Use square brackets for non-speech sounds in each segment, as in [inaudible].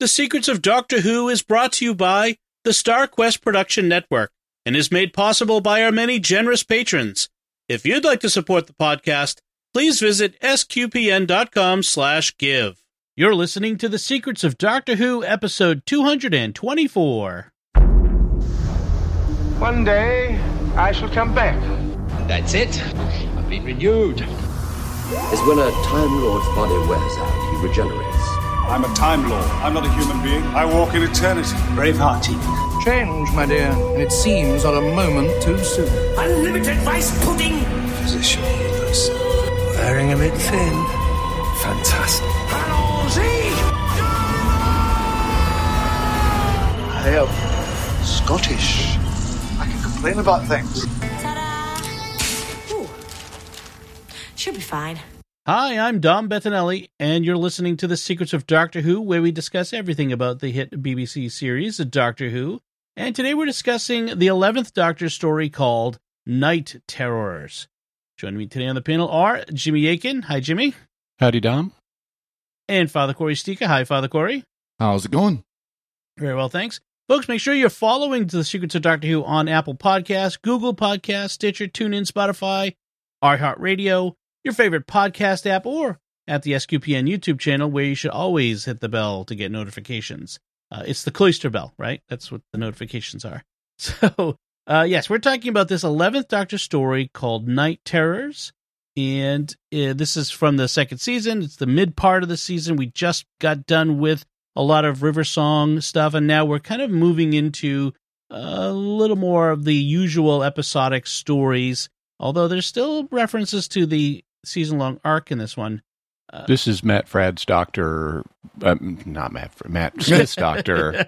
The Secrets of Doctor Who is brought to you by the Star Quest Production Network and is made possible by our many generous patrons. If you'd like to support the podcast, please visit sqpn.com slash give. You're listening to The Secrets of Doctor Who, episode 224. One day, I shall come back. That's it. I've been renewed. is when a Time Lord's body wears out, he regenerates. I'm a Time Lord. I'm not a human being. I walk in eternity. Bravehearty. Change, my dear, and it seems on a moment too soon. Unlimited rice pudding. Physician healers. Wearing a bit thin. Fantastic. Allons-y. I am Scottish. I can complain about things. Ta-da! Ooh. Should be fine. Hi, I'm Dom Bettinelli, and you're listening to The Secrets of Doctor Who, where we discuss everything about the hit BBC series, Doctor Who. And today we're discussing the 11th Doctor story called Night Terrors. Joining me today on the panel are Jimmy Akin. Hi, Jimmy. Howdy, Dom. And Father Cory Sticha. Hi, Father Cory. How's it going? Very well, thanks. Folks, make sure you're following The Secrets of Doctor Who on Apple Podcasts, Google Podcasts, Stitcher, TuneIn, Spotify, iHeartRadio, your favorite podcast app, or at the SQPN YouTube channel, where you should always hit the bell to get notifications. Uh, it's the cloister bell, right? That's what the notifications are. [laughs] So, uh, yes, we're talking about this 11th Doctor story called Night Terrors. And uh, this is from the second season. It's the mid part of the season. We just got done with a lot of River Song stuff, and now we're kind of moving into a little more of the usual episodic stories, although there's still references to the season long arc in this one. Uh, This is Matt Frad's doctor, um, not Matt, Matt Smith's [laughs] doctor.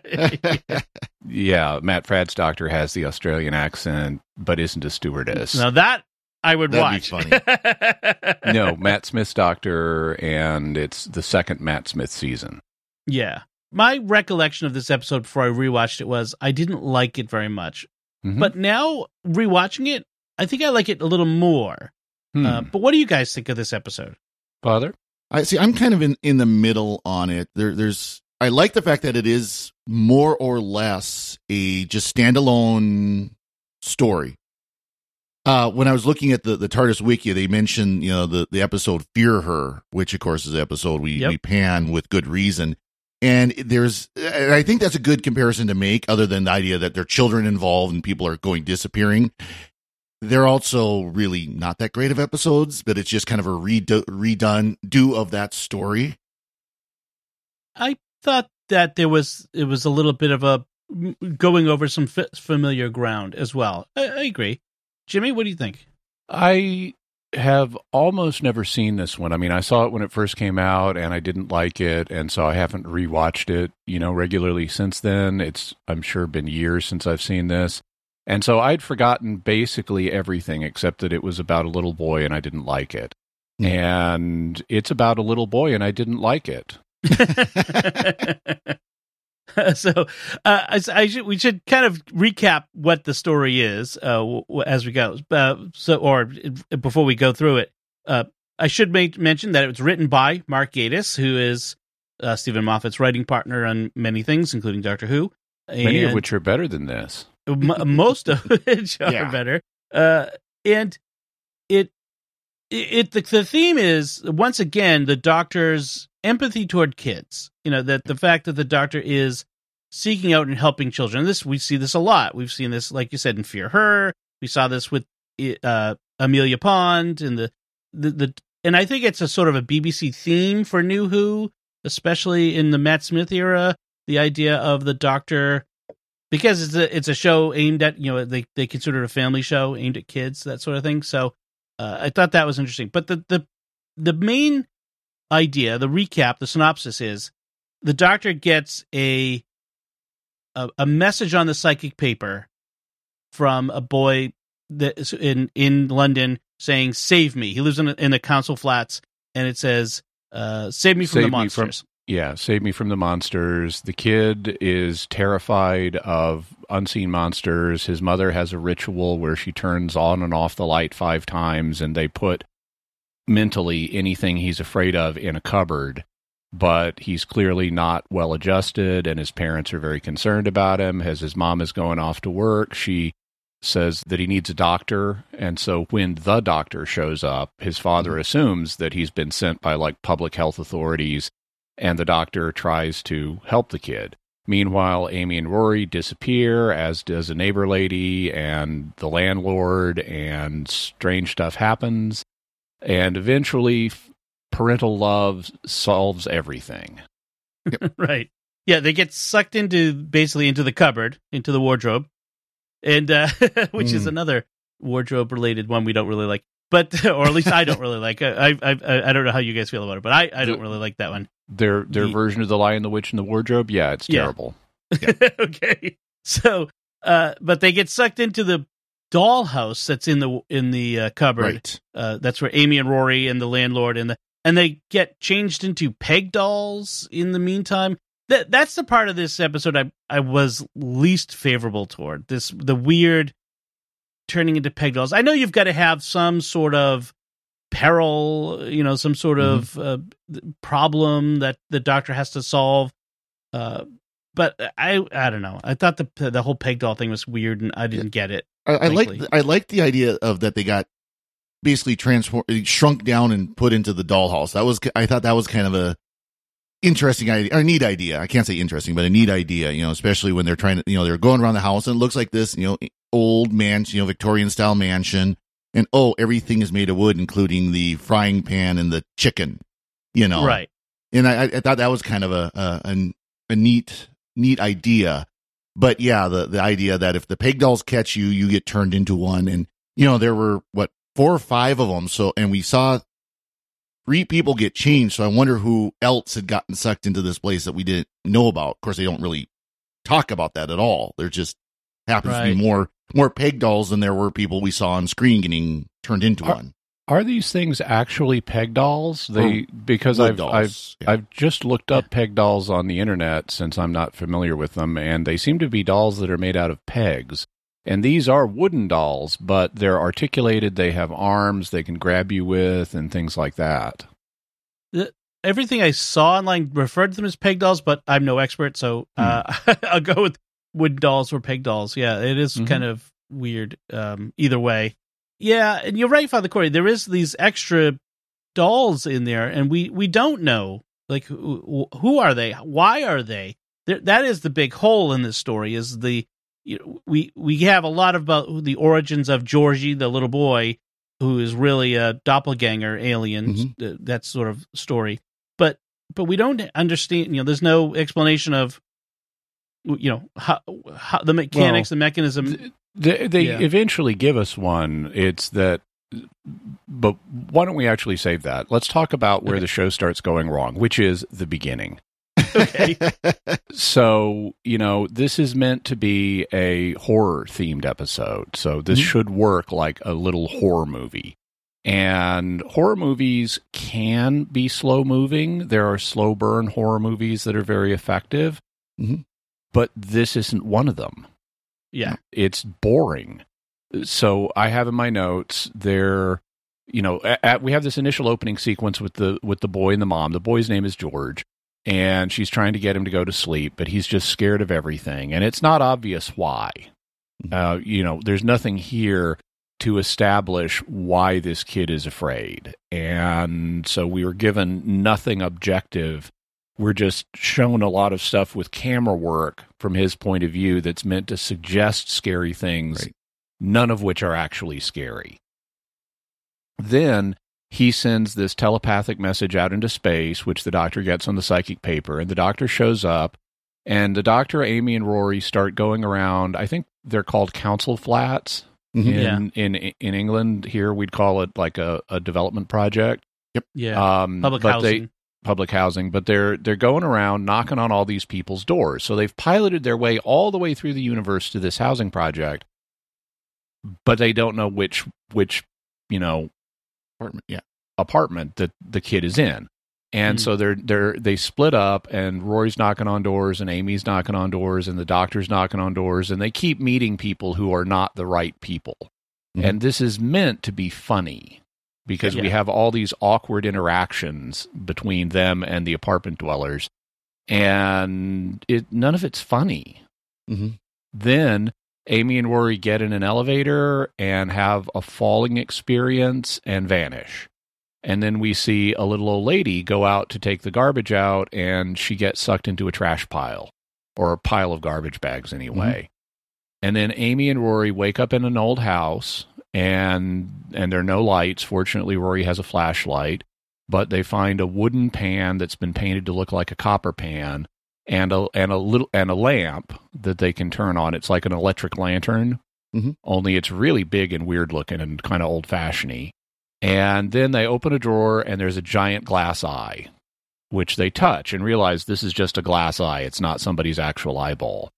yeah, Matt Frad's doctor has the Australian accent, but isn't a stewardess. now that I would That'd be watch. [laughs] no, Matt Smith's doctor, and it's the second Matt Smith season. Yeah. My recollection of this episode before I rewatched it was I didn't like it very much. Mhm. But now rewatching it, I think I like it a little more. Hmm. Uh, but what do you guys think of this episode? Father? I see. I'm kind of in in the middle on it. There, there's. I like the fact that it is more or less a just standalone story. Uh, when I was looking at the the TARDIS wiki, they mentioned you know the the episode "Fear Her," which of course is the episode we Yep. we pan with good reason. And there's, and I think that's a good comparison to make, other than the idea that there are children involved and people are going disappearing. They're also really not that great of episodes, but it's just kind of a redo, redone do of that story. I thought that there was it was a little bit of a going over some f- familiar ground as well. I, I agree. Jimmy, what do you think? I have almost never seen this one. I mean, I saw it when it first came out and I didn't like it. And so I haven't rewatched it, you know, regularly since then. It's, I'm sure, been years since I've seen this. And so I'd forgotten basically everything except that it was about a little boy and I didn't like it. And it's about a little boy and I didn't like it. [laughs] so uh, I, I should, we should kind of recap what the story is uh, as we go. Uh, so, or uh, before we go through it, uh, I should make, mention that it was written by Mark Gatiss, who is uh, Steven Moffat's writing partner on many things, including Doctor Who. Many of which are better than this. [laughs] Most of [laughs] which are Yeah. better. Uh, and it, it, the, the theme is once again the doctor's empathy toward kids. You know that the fact that the doctor is seeking out and helping children. This we see this a lot. We've seen this, like you said, in Fear Her. We saw this with uh, Amelia Pond and the, the the and I think it's a sort of a BBC theme for New Who, especially in the Matt Smith era. The idea of the doctor because it's a it's a show aimed at you know they they consider it a family show aimed at kids that sort of thing. So uh, I thought that was interesting. But the the the main idea, the recap, the synopsis is the doctor gets a a, a message on the psychic paper from a boy that is in in London saying "Save me." He lives in a, in the council flats, and it says uh, "Save me from Save the monsters." Yeah, save me from the monsters. The kid is terrified of unseen monsters. His mother has a ritual where she turns on and off the light five times, and they put mentally anything he's afraid of in a cupboard. but he's clearly not well adjusted, and his parents are very concerned about him. As his mom is going off to work, she says that he needs a doctor. And so when the doctor shows up, his father mm-hmm. assumes that he's been sent by like public health authorities, and the doctor tries to help the kid. Meanwhile, Amy and Rory disappear, as does a neighbor lady and the landlord, and strange stuff happens. And eventually, parental love solves everything. [laughs] right. Yeah, they get sucked into basically into the cupboard, into the wardrobe, and uh, [laughs] which is Mm. another wardrobe related one we don't really like, but [laughs] or at least I don't really like. I I I, I don't know how you guys feel about it, but I I don't really like that one. Their their The- version of the Lion, the Witch, and the Wardrobe, yeah, it's Yeah. terrible. [laughs] okay, so uh, but they get sucked into the dollhouse that's in the in the uh, cupboard. Right. Uh, that's where Amy and Rory and the landlord and the and they get changed into peg dolls in the meantime. That that's the part of this episode I I was least favorable toward. This the weird turning into peg dolls. I know you've got to have some sort of peril, you know, some sort of uh, problem that the doctor has to solve. Uh, but I I don't know. I thought the the whole peg doll thing was weird, and I didn't get it. I, I like. I like the idea of that they got basically transformed, shrunk down, and put into the dollhouse. That was I thought that was kind of a interesting idea, or a neat idea. I can't say interesting, but a neat idea. You know, especially when they're trying to, you know, they're going around the house and it looks like this, you know, old mansion, you know, Victorian style mansion, and oh, everything is made of wood, including the frying pan and the chicken. You know, Right. and I, I thought that was kind of a a, a, a neat neat idea. But yeah, the the idea that if the peg dolls catch you, you get turned into one, and you know there were what four or five of them. So and we saw three people get changed. So I wonder who else had gotten sucked into this place that we didn't know about. Of course, they don't really talk about that at all. There just happens to be more more peg dolls than there were people we saw on screen getting turned into Are- one. Are these things actually peg dolls? They oh, because I've dolls, I've yeah. I've just looked up peg dolls on the internet since I'm not familiar with them, and they seem to be dolls that are made out of pegs. And these are wooden dolls, but they're articulated. They have arms they can grab you with, and things like that. Everything I saw online referred to them as peg dolls, but I'm no expert, so uh, [laughs] I'll go with wooden dolls or peg dolls. Yeah, it is Mhm. kind of weird. Um, either way, yeah, and you're right, Father Cory. There is these extra dolls in there, and we we don't know like who, who are they? Why are they? There, that is the big hole in this story. Is the you know, we we have a lot about the origins of Georgie, the little boy, who is really a doppelganger alien. Mhm. uh, That sort of story, but but we don't understand. You know, there's no explanation of you know how, how the mechanics, the mechanism. They, they Yeah. eventually give us one. It's that, but why don't we actually save that? Let's talk about where Okay. the show starts going wrong, which is the beginning. Okay, [laughs] So, you know, this is meant to be a horror themed episode. So, this Mhm. should work like a little horror movie. And horror movies can be slow moving. There are slow burn horror movies that are very effective, Mhm. but this isn't one of them yeah, it's boring. So I have in my notes there, you know, at, at- we have this initial opening sequence with the with the boy and the mom. The boy's name is George, and she's trying to get him to go to sleep, but he's just scared of everything, and it's not obvious why. Uh, you know, there's nothing here to establish why this kid is afraid, and so we were given nothing objective we're just shown a lot of stuff with camera work from his point of view that's meant to suggest scary things, Right. none of which are actually scary. Then he sends this telepathic message out into space, which the doctor gets on the psychic paper, and the doctor shows up. And the doctor, Amy, and Rory start going around. I think they're called council flats Mhm. in, in in England. Here, we'd call it like a, a development project. yeah, Um, public but they- housing. public housing, but they're they're going around knocking on all these people's doors. So they've piloted their way all the way through the universe to this housing project, but they don't know which which you know Apartment, yeah. apartment that the kid is in. And Hmm. so they're they're they split up and Rory's knocking on doors and Amy's knocking on doors and the doctor's knocking on doors and they keep meeting people who are not the right people. Mhm. And this is meant to be funny. because we have all these awkward interactions between them and the apartment dwellers, and it none of it's funny. Mhm. Then Amy and Rory get in an elevator and have a falling experience and vanish. And then we see a little old lady go out to take the garbage out and she gets sucked into a trash pile or a pile of garbage bags anyway. Mm-hmm. And then Amy and Rory wake up in an old house and and there are no lights. Fortunately, Rory has a flashlight, but they find a wooden pan that's been painted to look like a copper pan and a and a little and a lamp that they can turn on. It's like an electric lantern, Mhm. only it's really big and weird looking and kind of old fashioned. And then they open a drawer and there's a giant glass eye, which they touch and realize this is just a glass eye. It's not somebody's actual eyeball.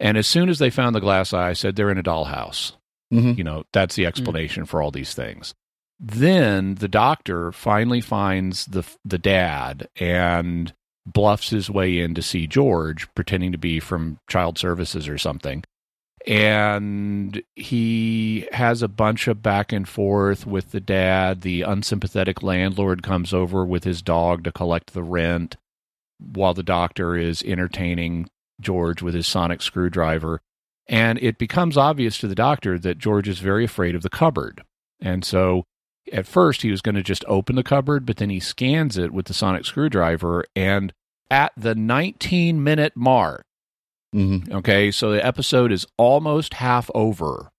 And as soon as they found the glass eye, I said they're in a dollhouse. Mhm. You know, that's the explanation for all these things. Then the doctor finally finds the the dad and bluffs his way in to see George, pretending to be from child services or something. And he has a bunch of back and forth with the dad. The unsympathetic landlord comes over with his dog to collect the rent while the doctor is entertaining George with his sonic screwdriver. And it becomes obvious to the doctor that George is very afraid of the cupboard. And so at first he was going to just open the cupboard, but then he scans it with the sonic screwdriver. And at the 19 minute mark, Mhm. Okay, so the episode is almost half over.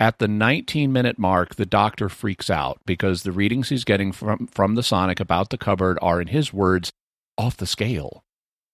At the 19 minute mark, the doctor freaks out because the readings he's getting from, from the Sonic about the cupboard are, in his words, off the scale.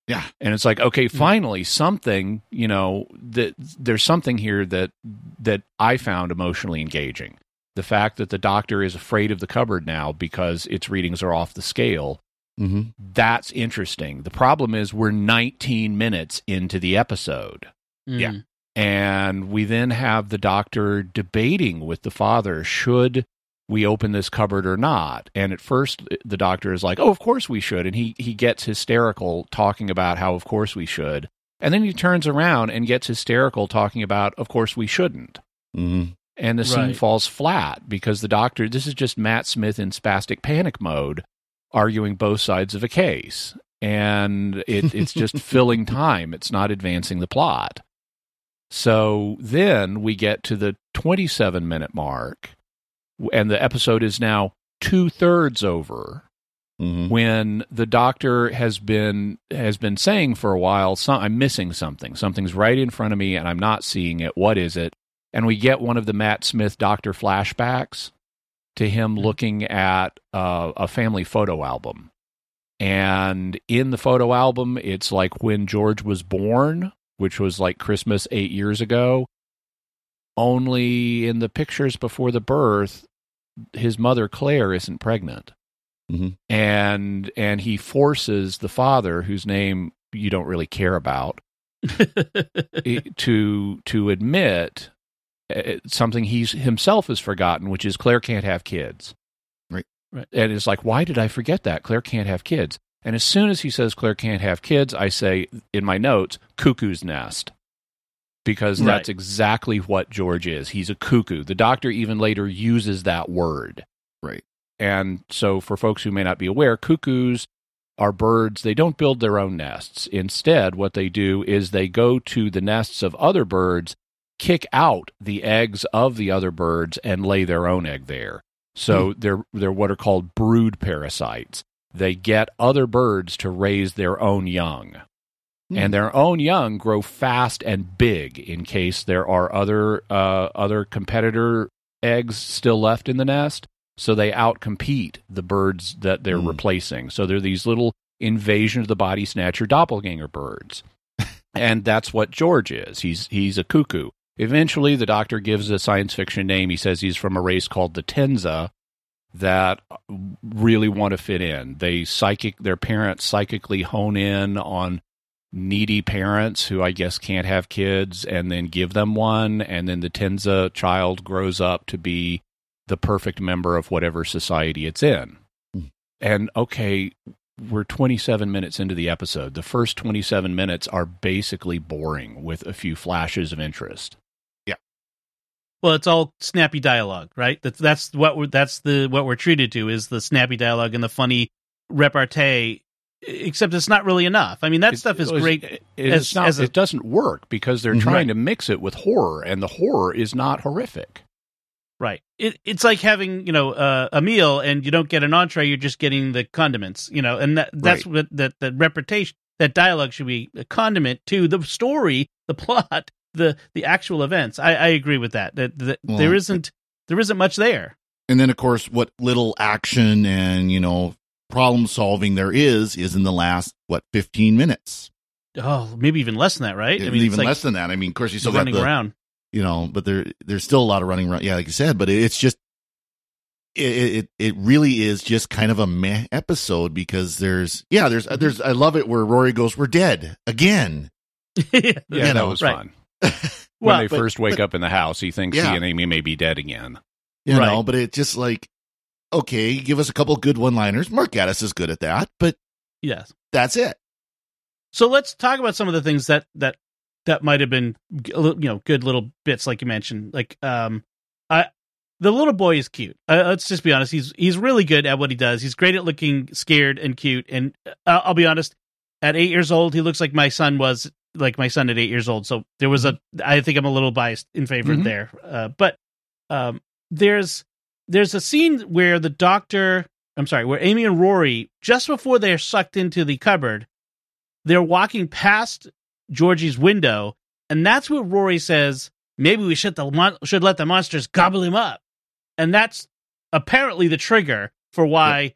Yeah. And it's like, okay, finally, something, you know, that there's something here that that I found emotionally engaging. The fact that the doctor is afraid of the cupboard now because its readings are off the scale Mhm. that's interesting. The problem is we're 19 minutes into the episode. Yeah. Mm. And we then have the doctor debating with the father should we open this cupboard or not. And at first the doctor is like, "Oh, of course we should." And he he gets hysterical talking about how of course we should. And then he turns around and gets hysterical talking about of course we shouldn't. Mhm. And the scene Right. falls flat because the doctor this is just Matt Smith in spastic panic mode arguing both sides of a case. And it, it's just [laughs] filling time. It's not advancing the plot. So then we get to the 27 minute mark, and the episode is now two thirds over Mhm. when the doctor has been has been saying for a while some, i'm missing something something's right in front of me and i'm not seeing it what is it and we get one of the matt smith doctor flashbacks to him looking at uh, a family photo album. And in the photo album it's like when george was born which was like christmas eight years ago. Only in the pictures before the birth his mother claire isn't pregnant. Mhm. and and he forces the father whose name you don't really care about [laughs] to to admit Uh, something he's himself has forgotten which is claire can't have kids Right. Right. and it's like why did i forget that claire can't have kids and as soon as he says claire can't have kids i say in my notes cuckoo's nest because that's Right. exactly what george is he's a cuckoo the doctor even later uses that word Right. and so, for folks who may not be aware, cuckoos are birds. They don't build their own nests. Instead, what they do is they go to the nests of other birds, kick out the eggs of the other birds, and lay their own egg there. So they're they're what are called brood parasites. They get other birds to raise their own young. And their own young grow fast and big in case there are other uh, other competitor eggs still left in the nest so they outcompete the birds that they're Hmm. replacing. So they're these little invasion of the body snatcher doppelganger birds. [laughs] and that's what George is. He's he's a cuckoo. Eventually the doctor gives a science fiction name. He says he's from a race called the Tenza that really want to fit in. They psychic their parents psychically hone in on needy parents who I guess can't have kids and then give them one and then the Tenza child grows up to be the perfect member of whatever society it's in. Hmm. And okay, we're 27 minutes into the episode. The first 27 minutes are basically boring with a few flashes of interest. Well, it's all snappy dialogue, right? That's that's what we're that's the what we're treated to is the snappy dialogue and the funny repartee. Except it's not really enough. I mean, that It- stuff is it great. it- as- not, a- it doesn't work because they're Mhm. trying Right. to mix it with horror, and the horror is not horrific. Right. It, it's like having you know uh, a meal and you don't get an entree, you're just getting the condiments. You know, and that, that's Right. what that that reputation that dialogue should be a condiment to the story, the plot, the the actual events. I, I agree with that. That, that Well, there isn't there isn't much there. And then, of course, what little action and, you know, problem solving there is, is in the last, what, 15 minutes. Oh, maybe even less than that, right? even it's like less than that. I mean, of course, you still got running the, around. you know, but there, there's still a lot of running around. Yeah, like you said, but it's just, it, it, it really is just kind of a meh episode because there's, yeah, there's, Mm-hmm. there's, I love it where Rory goes, we're dead again. [laughs] yeah, You that was right. fun. [laughs] Well, when they but- first wake but- up in the house, he thinks Yeah. he and Amy may be dead again. You Right. know, but it's just like, okay, give us a couple good one liners. Mark Gatiss is good at that, but yes. that's it. So let's talk about some of the things that that that might have been g- a little- you know good little bits like you mentioned. Like um, I the little boy is cute. Uh, let's just be honest. He's he's really good at what he does. He's great at looking scared and cute. And uh, I'll be honest. At eight years old, he looks like my son was like my son at eight years old. So there was a. I think I'm a little biased in favor Mhm. there. Uh, but um, there's there's a scene where the doctor. I'm sorry, where Amy and Rory just before they're sucked into the cupboard they're walking past Georgie's window, and that's what Rory says. Maybe we should the mon- should let the monsters gobble him up, and that's apparently the trigger for why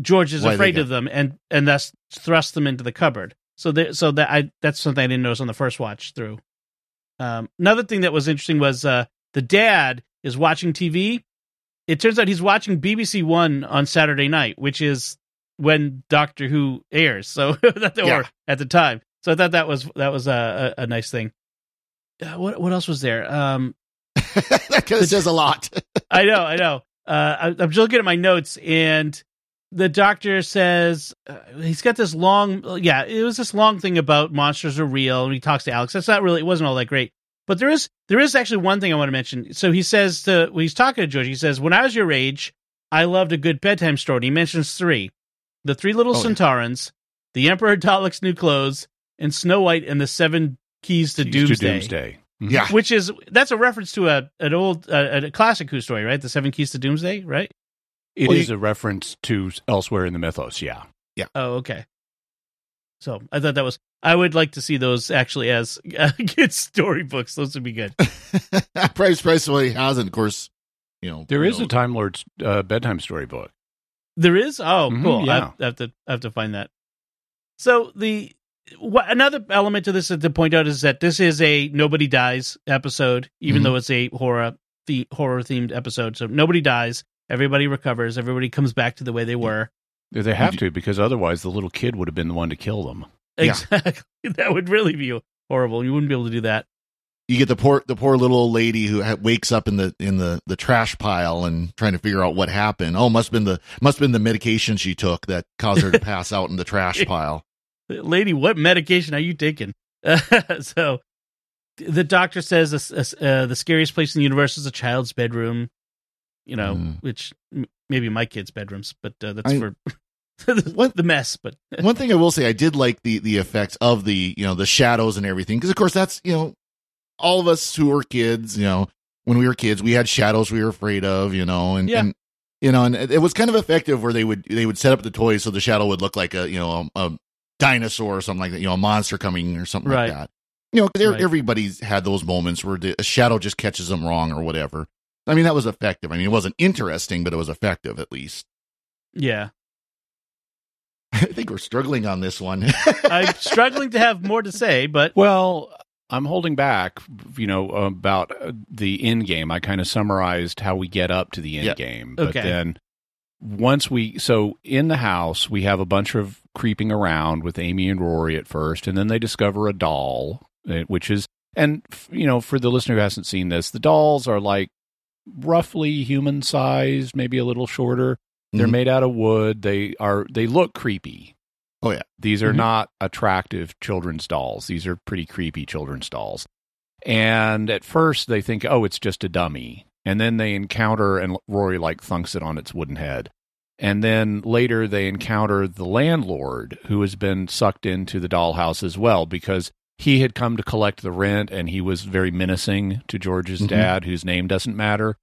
George is Why afraid of them, and and thus thrust them into the cupboard. So there, so that I that's something I didn't notice on the first watch through. Um, another thing that was interesting was uh, the dad is watching TV. It turns out he's watching BBC One on Saturday night, which is when Doctor Who airs. So [laughs] that Yeah. at the time. So I thought that was that was a, a, a nice thing. Uh, what what else was there? Um, [laughs] it says a lot. [laughs] I know, I know. Uh, I, I'm just looking at my notes, and the doctor says uh, he's got this long. Yeah, it was this long thing about monsters are real, and he talks to Alex. That's not really. It wasn't all that great, but there is there is actually one thing I want to mention. So he says to when he's talking to George, he says, "When I was your age, I loved a good bedtime story." And he mentions three: the three little Oh, yeah. The Emperor [laughs] Dalek's new clothes, and Snow White and the Seven Keys to Keys Doomsday Doomsday. Mhm. Yeah. which is that's a reference to a an old uh, a classic Who story, right? The Seven Keys to Doomsday, right? It Well, is you- a reference to elsewhere in the mythos. Yeah. Yeah. Oh, okay. So I thought that was. I would like to see those actually as uh, [laughs] kids' storybooks. Those would be good. [laughs] Price price what he has, and of course, you know There you is know, a Time Lord's uh, bedtime storybook. There is. Oh, Mhm, cool. I, yeah. have, I have to I have to find that. So the what, another element to this to point out is that this is a nobody dies episode, even Mhm. though it's a horror the horror themed episode. So nobody dies. Everybody recovers. Everybody comes back to the way they were. They have to because otherwise the little kid would have been the one to kill them. Yeah. Exactly. [laughs] That would really be horrible. You wouldn't be able to do that. you get the poor the poor little old lady who ha- wakes up in the in the the trash pile and trying to figure out what happened. Oh, must have been the must have been the medication she took that caused her to [laughs] pass out in the trash pile. Lady, what medication are you taking? [laughs] so the doctor says this, uh, the scariest place in the universe is a child's bedroom, you know, Mm. which m- maybe my kid's bedrooms, but uh, that's I- for [laughs] the, What- the mess. But [laughs] One thing I will say, I did like the the effects of the you know the shadows and everything because of course that's you know all of us who were kids, you know, when we were kids, we had shadows we were afraid of, you know, and, Yeah. and you know, and it was kind of effective where they would they would set up the toys so the shadow would look like a you know a, a dinosaur or something like that, you know, a monster coming or something Right. like that. You know, 'cause there- Right. everybody's had those moments where the, a shadow just catches them wrong or whatever. I mean, that was effective. I mean, it wasn't interesting, but it was effective at least. yeah, [laughs] I think we're struggling on this one. [laughs] I'm struggling to have more to say, but Well, I'm holding back, you know, about uh, the end game. I kind of summarized how we get up to the end Yeah. game. But Okay. then once we, so in the house, we have a bunch of creeping around with Amy and Rory at first, and then they discover a doll, uh, which is, and, you know, for the listener who hasn't seen this, the dolls are like roughly human sized, maybe a little shorter. They're Mhm. made out of wood. They are, they look creepy. Oh, yeah. These are Mhm. not attractive children's dolls. These are pretty creepy children's dolls. And at first they think, oh, it's just a dummy. And then they encounter, and Rory like thunks it on its wooden head. And then later they encounter the landlord who has been sucked into the dollhouse as well because he had come to collect the rent and he was very menacing to George's Mhm. dad, whose name doesn't matter.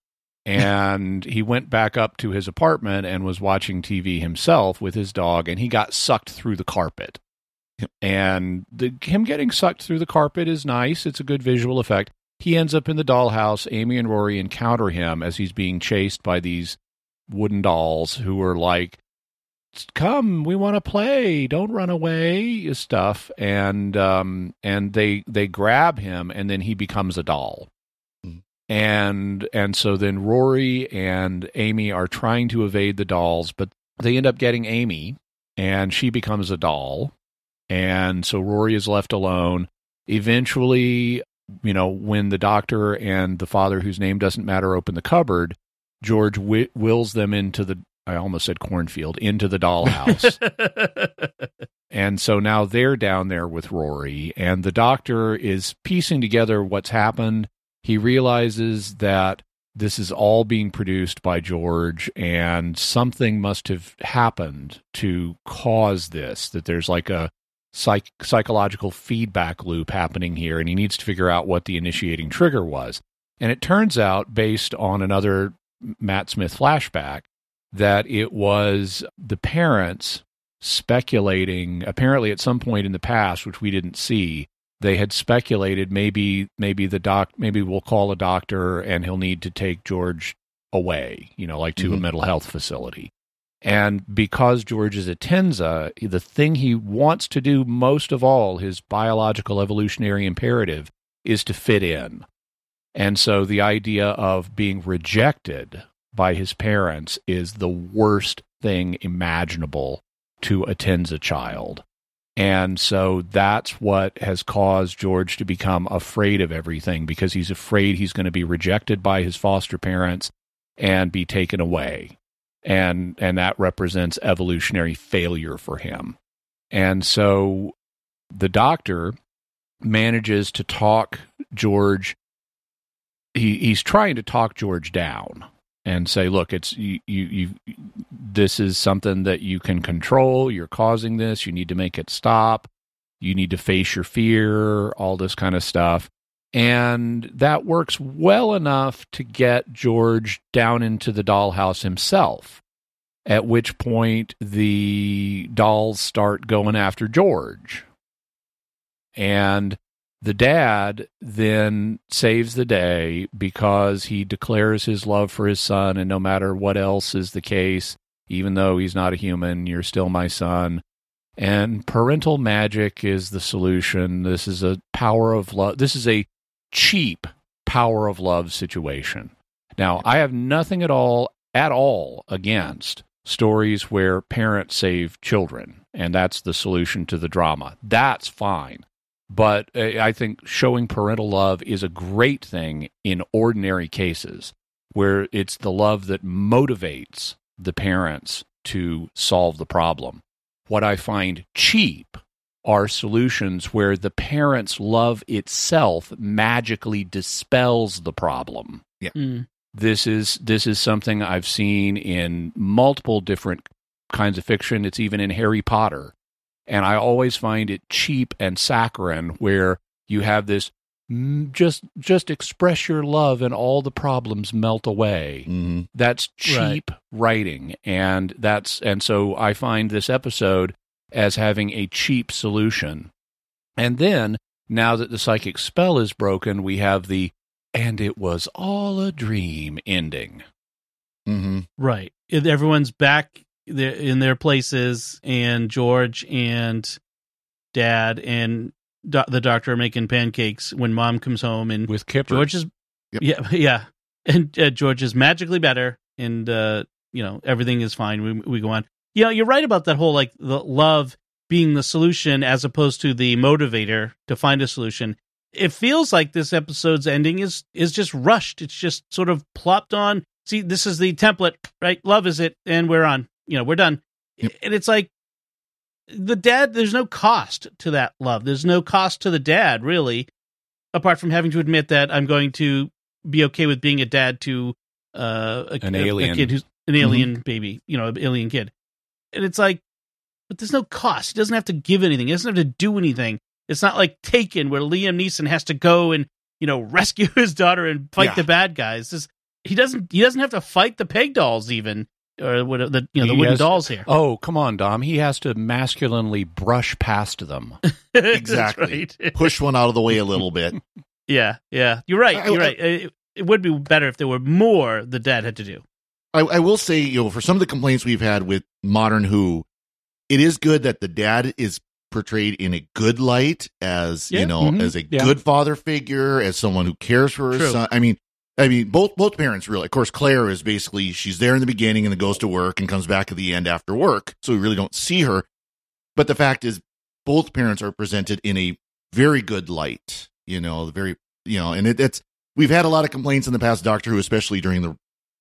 And he went back up to his apartment and was watching TV himself with his dog, and he got sucked through the carpet. Yep. And the, him getting sucked through the carpet is nice. It's a good visual effect. He ends up in the dollhouse. Amy and Rory encounter him as he's being chased by these wooden dolls who are like, "Come, we want to play. Don't run away." Stuff, and um, and they they grab him, and then he becomes a doll. Mm. And and so then Rory and Amy are trying to evade the dolls, but they end up getting Amy, and she becomes a doll, and so Rory is left alone. Eventually, you know, when the doctor and the father, whose name doesn't matter, open the cupboard, George wi- wills them into the I almost said cornfield into the dollhouse. [laughs] and so now they're down there with Rory, and the doctor is piecing together what's happened. He realizes that this is all being produced by George, and something must have happened to cause this. That there's like a psych- psychological feedback loop happening here, and he needs to figure out what the initiating trigger was. And it turns out, based on another Matt Smith flashback, that it was the parents speculating apparently at some point in the past which we didn't see they had speculated maybe maybe the doc maybe we'll call a doctor and he'll need to take George away you know like to a Mhm. mental health facility and because George is a Tenza, the thing he wants to do most of all, his biological evolutionary imperative, is to fit in. And so the idea of being rejected by his parents is the worst thing imaginable to a Tenza child. And so that's what has caused George to become afraid of everything because he's afraid he's going to be rejected by his foster parents and be taken away. And and that represents evolutionary failure for him. And so the doctor manages to talk George he he's trying to talk George down and say, look, it's you, you, you, this is something that you can control. You're causing this. You need to make it stop. You need to face your fear, all this kind of stuff. And that works well enough to get George down into the dollhouse himself. At which point the dolls start going after George. And the dad then saves the day because he declares his love for his son, and no matter what else is the case, even though he's not a human, you're still my son. And parental magic is the solution. This is a power of love. This is a cheap power of love situation. Now, I have nothing at all, at all against stories where parents save children, and that's the solution to the drama. That's fine. But uh, I think showing parental love is a great thing in ordinary cases where it's the love that motivates the parents to solve the problem. What I find cheap are solutions where the parents' love itself magically dispels the problem. Mm. This is this is something I've seen in multiple different kinds of fiction. It's even in Harry Potter. And I always find it cheap and saccharine where you have this mm, just just express your love and all the problems melt away. hmm That's cheap writing and that's and so I find this episode as having a cheap solution. And then now that the psychic spell is broken, we have the and it was all a dream ending. hmm Right. Everyone's back there in their places, and George and Dad and do- the doctor are making pancakes when Mom comes home, and With Kipper. George is, Yep. yeah, [laughs] yeah, and uh, George is magically better, and uh, you know everything is fine. We we go on. Yeah, you're right about that whole like the love being the solution as opposed to the motivator to find a solution. It feels like this episode's ending is is just rushed. It's just sort of plopped on. See, this is the template, right? Love is it, and we're on. You know, we're done. Yep. And it's like the dad. There's no cost to that love. There's no cost to the dad, really. apart from having to admit that I'm going to be okay with being a dad to uh, a, An a- a alien. kid who's an alien baby, you know, an alien kid. And it's like, but there's no cost. He doesn't have to give anything. He doesn't have to do anything. It's not like Taken, where Liam Neeson has to go and you know [laughs] rescue his daughter and fight Yeah. the bad guys. This, he doesn't. He doesn't have to fight the peg dolls even, or what the you know the He wooden has- dolls here. Oh, come on, Dom. He has to masculinely brush past them. [laughs] Exactly. right. Push one out of the way a little bit. [laughs] Yeah, yeah. You're right. I- You're I- right. It, it would be better if there were more the dad had to do. I, I will say, you know, for some of the complaints we've had with modern Who, it is good that the dad is portrayed in a good light as Yeah. you know Mhm. as a Yeah. good father figure, as someone who cares for his True. son. I mean, I mean, both both parents really. Of course, Claire is basically she's there in the beginning and then goes to work and comes back at the end after work, so we really don't see her. But the fact is, both parents are presented in a very good light. You know, the very you know, and it, it's we've had a lot of complaints in the past, Doctor Who, especially during the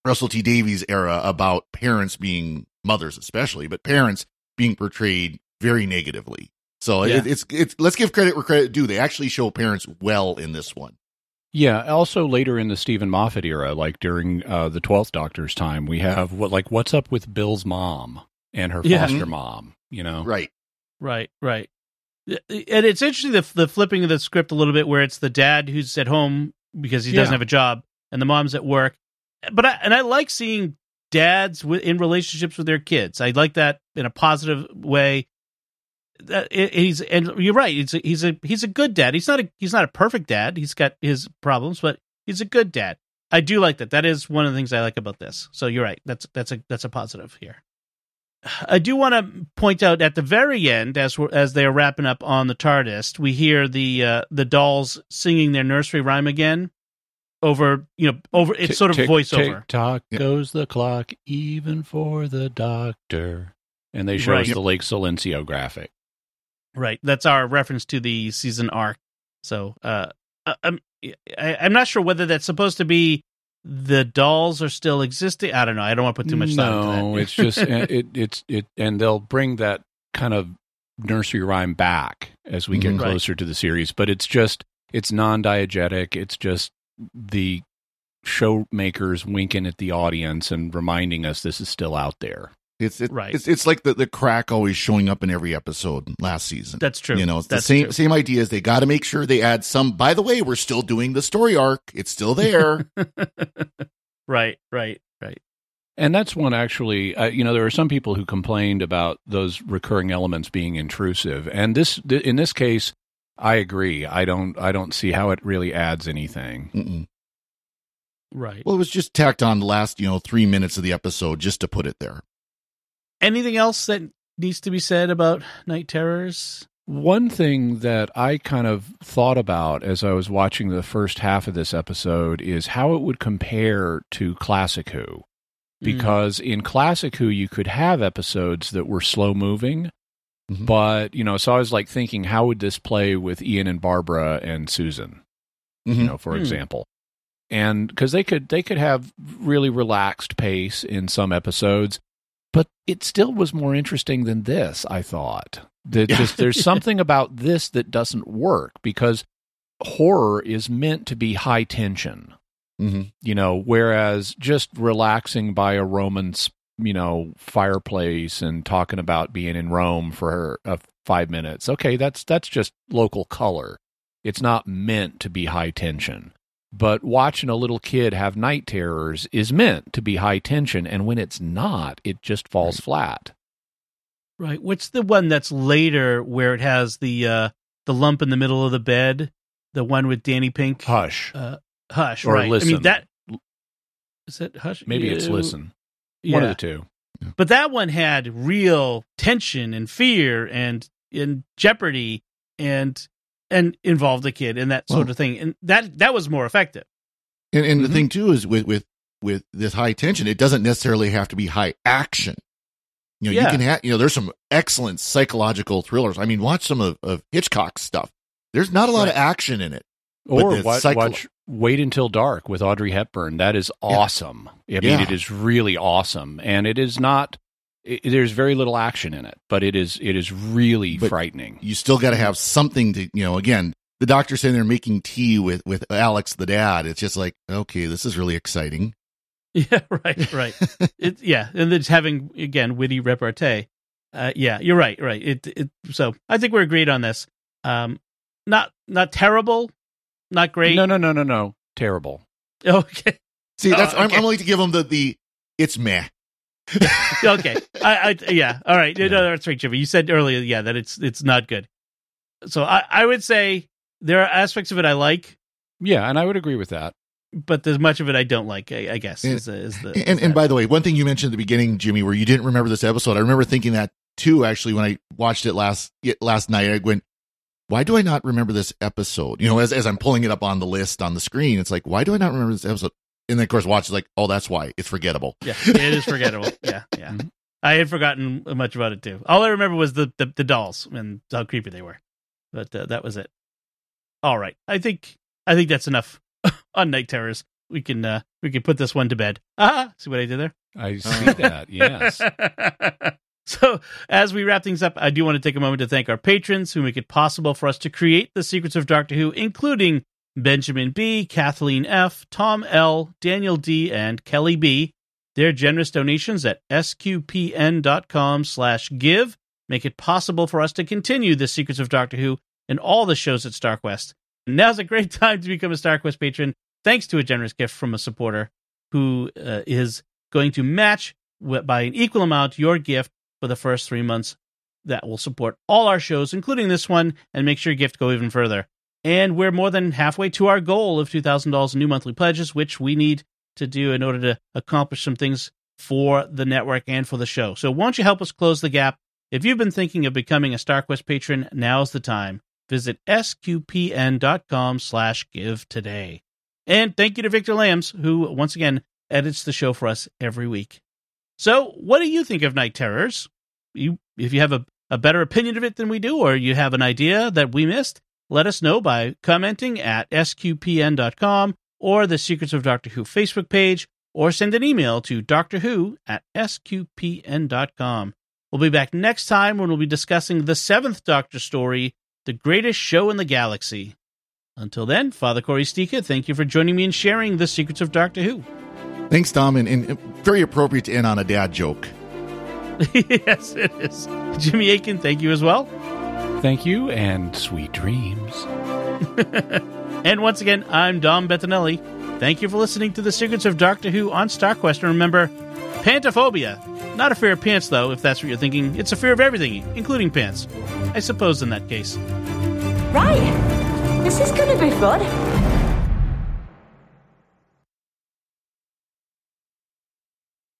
Russell T Davies era, about parents being mothers, especially, but parents being portrayed very negatively. So Yeah. it, it's it's let's give credit where credit due. They actually show parents well in this one. Yeah. Also, later in the Steven Moffat era, like during uh, the Twelfth Doctor's time, we have what like what's up with Bill's mom and her Yeah. foster mom. You know, Right. Right, right. And it's interesting the the flipping of the script a little bit, where it's the dad who's at home because he doesn't Yeah. have a job, and the mom's at work. But I, and I like seeing dads wi- in relationships with their kids. I like that in a positive way. That he's and you're right. He's a, he's a he's a good dad. He's not a he's not a perfect dad. He's got his problems, but he's a good dad. I do like that. That is one of the things I like about this. So you're right. That's that's a that's a positive here. I do want to point out at the very end, as we're, as they are wrapping up on the TARDIS, we hear the uh, the dolls singing their nursery rhyme again over you know over it's Tick, sort of tick, voiceover. Tick tock Yeah. goes the clock, even for the doctor. And they show Right. us the Lake Silencio graphic. Right. That's our reference to the season arc. So uh, I- I'm I, I'm not sure whether that's supposed to be the dolls are still existing. I don't know. I don't want to put too much thought into that. No, it's just uh, it, it's it, and they'll bring that kind of nursery rhyme back as we get Mhm. Right. closer to the series. But it's just it's non-diegetic. It's just the showmakers winking at the audience and reminding us this is still out there. It's it, Right. It's it's like the, the crack always showing up in every episode last season. That's true. You know, it's That's the same true. same idea as they got to make sure they add some. By the way, we're still doing the story arc. It's still there. [laughs] right. Right. Right. And that's one actually, uh, you know, there are some people who complained about those recurring elements being intrusive. And this, th- in this case, I agree. I don't, I don't see how it really adds anything. Mm-mm. Right. Well, it was just tacked on the last you know three minutes of the episode just to put it there. Anything else that needs to be said about Night Terrors? One thing that I kind of thought about as I was watching the first half of this episode is how it would compare to Classic Who. Because in Classic Who, you could have episodes that were slow moving, Mhm. but, you know, so I was like thinking, how would this play with Ian and Barbara and Susan? you Mhm. know, for Hmm. example. And because they could they could have really relaxed pace in some episodes, but it still was more interesting than this. I thought that just there's [laughs] something about this that doesn't work because horror is meant to be high tension, Mhm. you know, whereas just relaxing by a Roman, you know, fireplace and talking about being in Rome for uh, five minutes. Okay, that's that's just local color. It's not meant to be high tension. But watching a little kid have night terrors is meant to be high tension, and when it's not, it just falls flat. Right. What's the one that's later where it has the uh the lump in the middle of the bed? The one with Danny Pink? Hush. Uh, Hush. Or right. I mean that is it Hush? Maybe it's listen. Yeah. One of the two. But that one had real tension and fear and and jeopardy and and involved the kid and that sort Well- of thing. And that that was more effective. And, and Mhm. the thing too is with with with this high tension, it doesn't necessarily have to be high action. You know, Yeah. you can have you know, there's some excellent psychological thrillers. I mean, watch some of, of Hitchcock's stuff. There's not a lot of action in it. Or the watch, psycho- watch Wait Until Dark with Audrey Hepburn. That is awesome. I mean, Yeah. it is really awesome, and it is not. I there's very little action in it, but it is it is really But- frightening. You still got to have something to you know. Again, the doctor sitting there making tea with with Alex the dad. It's just like, okay, this is really exciting. [laughs] Yeah, right, right. [laughs] it, yeah, and it's having again witty repartee. Uh, yeah, you're right, right. It, it. So I think we're agreed on this. Um, not not terrible, not great. No, no, no, no, no. Terrible. [laughs] Okay. See, that's Oh, I'm, okay. I'm willing to give them the the it's meh. [laughs] okay. I, I yeah. All right. No, that's right, Jimmy. You said earlier, yeah, that it's it's not good. So I, I would say there are aspects of it I like, Yeah, and I would agree with that. but there's much of it I don't like. I, I guess And- is, the- is the And is and that. by the way, one thing you mentioned at the beginning, Jimmy, where you didn't remember this episode, I remember thinking that too. Actually, when I watched it last last night, I went, "Why do I not remember this episode?" You know, as as I'm pulling it up on the list on the screen, it's like, "Why do I not remember this episode?" And then of course, watch it like, "Oh, that's why it's forgettable." yeah, it is forgettable. [laughs] yeah, yeah. Mhm. I had forgotten much about it too. All I remember was the the, the dolls and how creepy they were, but uh, that was it. All right, I think I think that's enough [laughs] on night terrors. We can uh we can put this one to bed. Ah, see what I did there. I see [laughs] that. Yes. so, as we wrap things up, I do want to take a moment to thank our patrons who make it possible for us to create the secrets of Doctor Who, including Benjamin B, Kathleen F, Tom L, Daniel D, and Kelly B. Their generous donations at sqpn.com slash give make it possible for us to continue the secrets of Doctor Who and all the shows at StarQuest. Now's a great [laughs] time to become a StarQuest patron thanks to a generous gift from a supporter who uh, is going to match by an equal amount your gift for the first three months. That will support all our shows, including this one, and make sure your gift go even further. And we're more than halfway to our goal of $2,000 in new monthly pledges, which we need to do in order to accomplish some things for the network and for the show. So won't you help us close the gap? If you've been thinking of becoming a StarQuest patron, now's the time. Visit sqpn.com slash give today. And thank you to Victor Lambs, who once again edits the show for us every week. So, what do you think of Night Terrors? You, if you have a, a better opinion of it than we do, or you have an idea that we missed, let us know by commenting at sqpn.com or the Secrets of Doctor Who Facebook page, or send an email to Doctor Who at sqpn.com. We'll be back next time when we'll be discussing the seventh Doctor story, The Greatest Show in the Galaxy. Until then, Father Cory Sticha, thank you for joining me and sharing the secrets of Doctor Who. Thanks, Dom, and, and very appropriate to end on a dad joke. [laughs] yes, it is. Jimmy Akin, thank you as well. Thank you and sweet dreams. [laughs] And once again, I'm Dom Bettinelli. Thank you for listening to the secrets of Doctor Who on StarQuest. And remember, pantophobia. Not a fear of pants, though, if that's what you're thinking. It's a fear of everything, including pants. I suppose in that case. Right. This is going to be fun.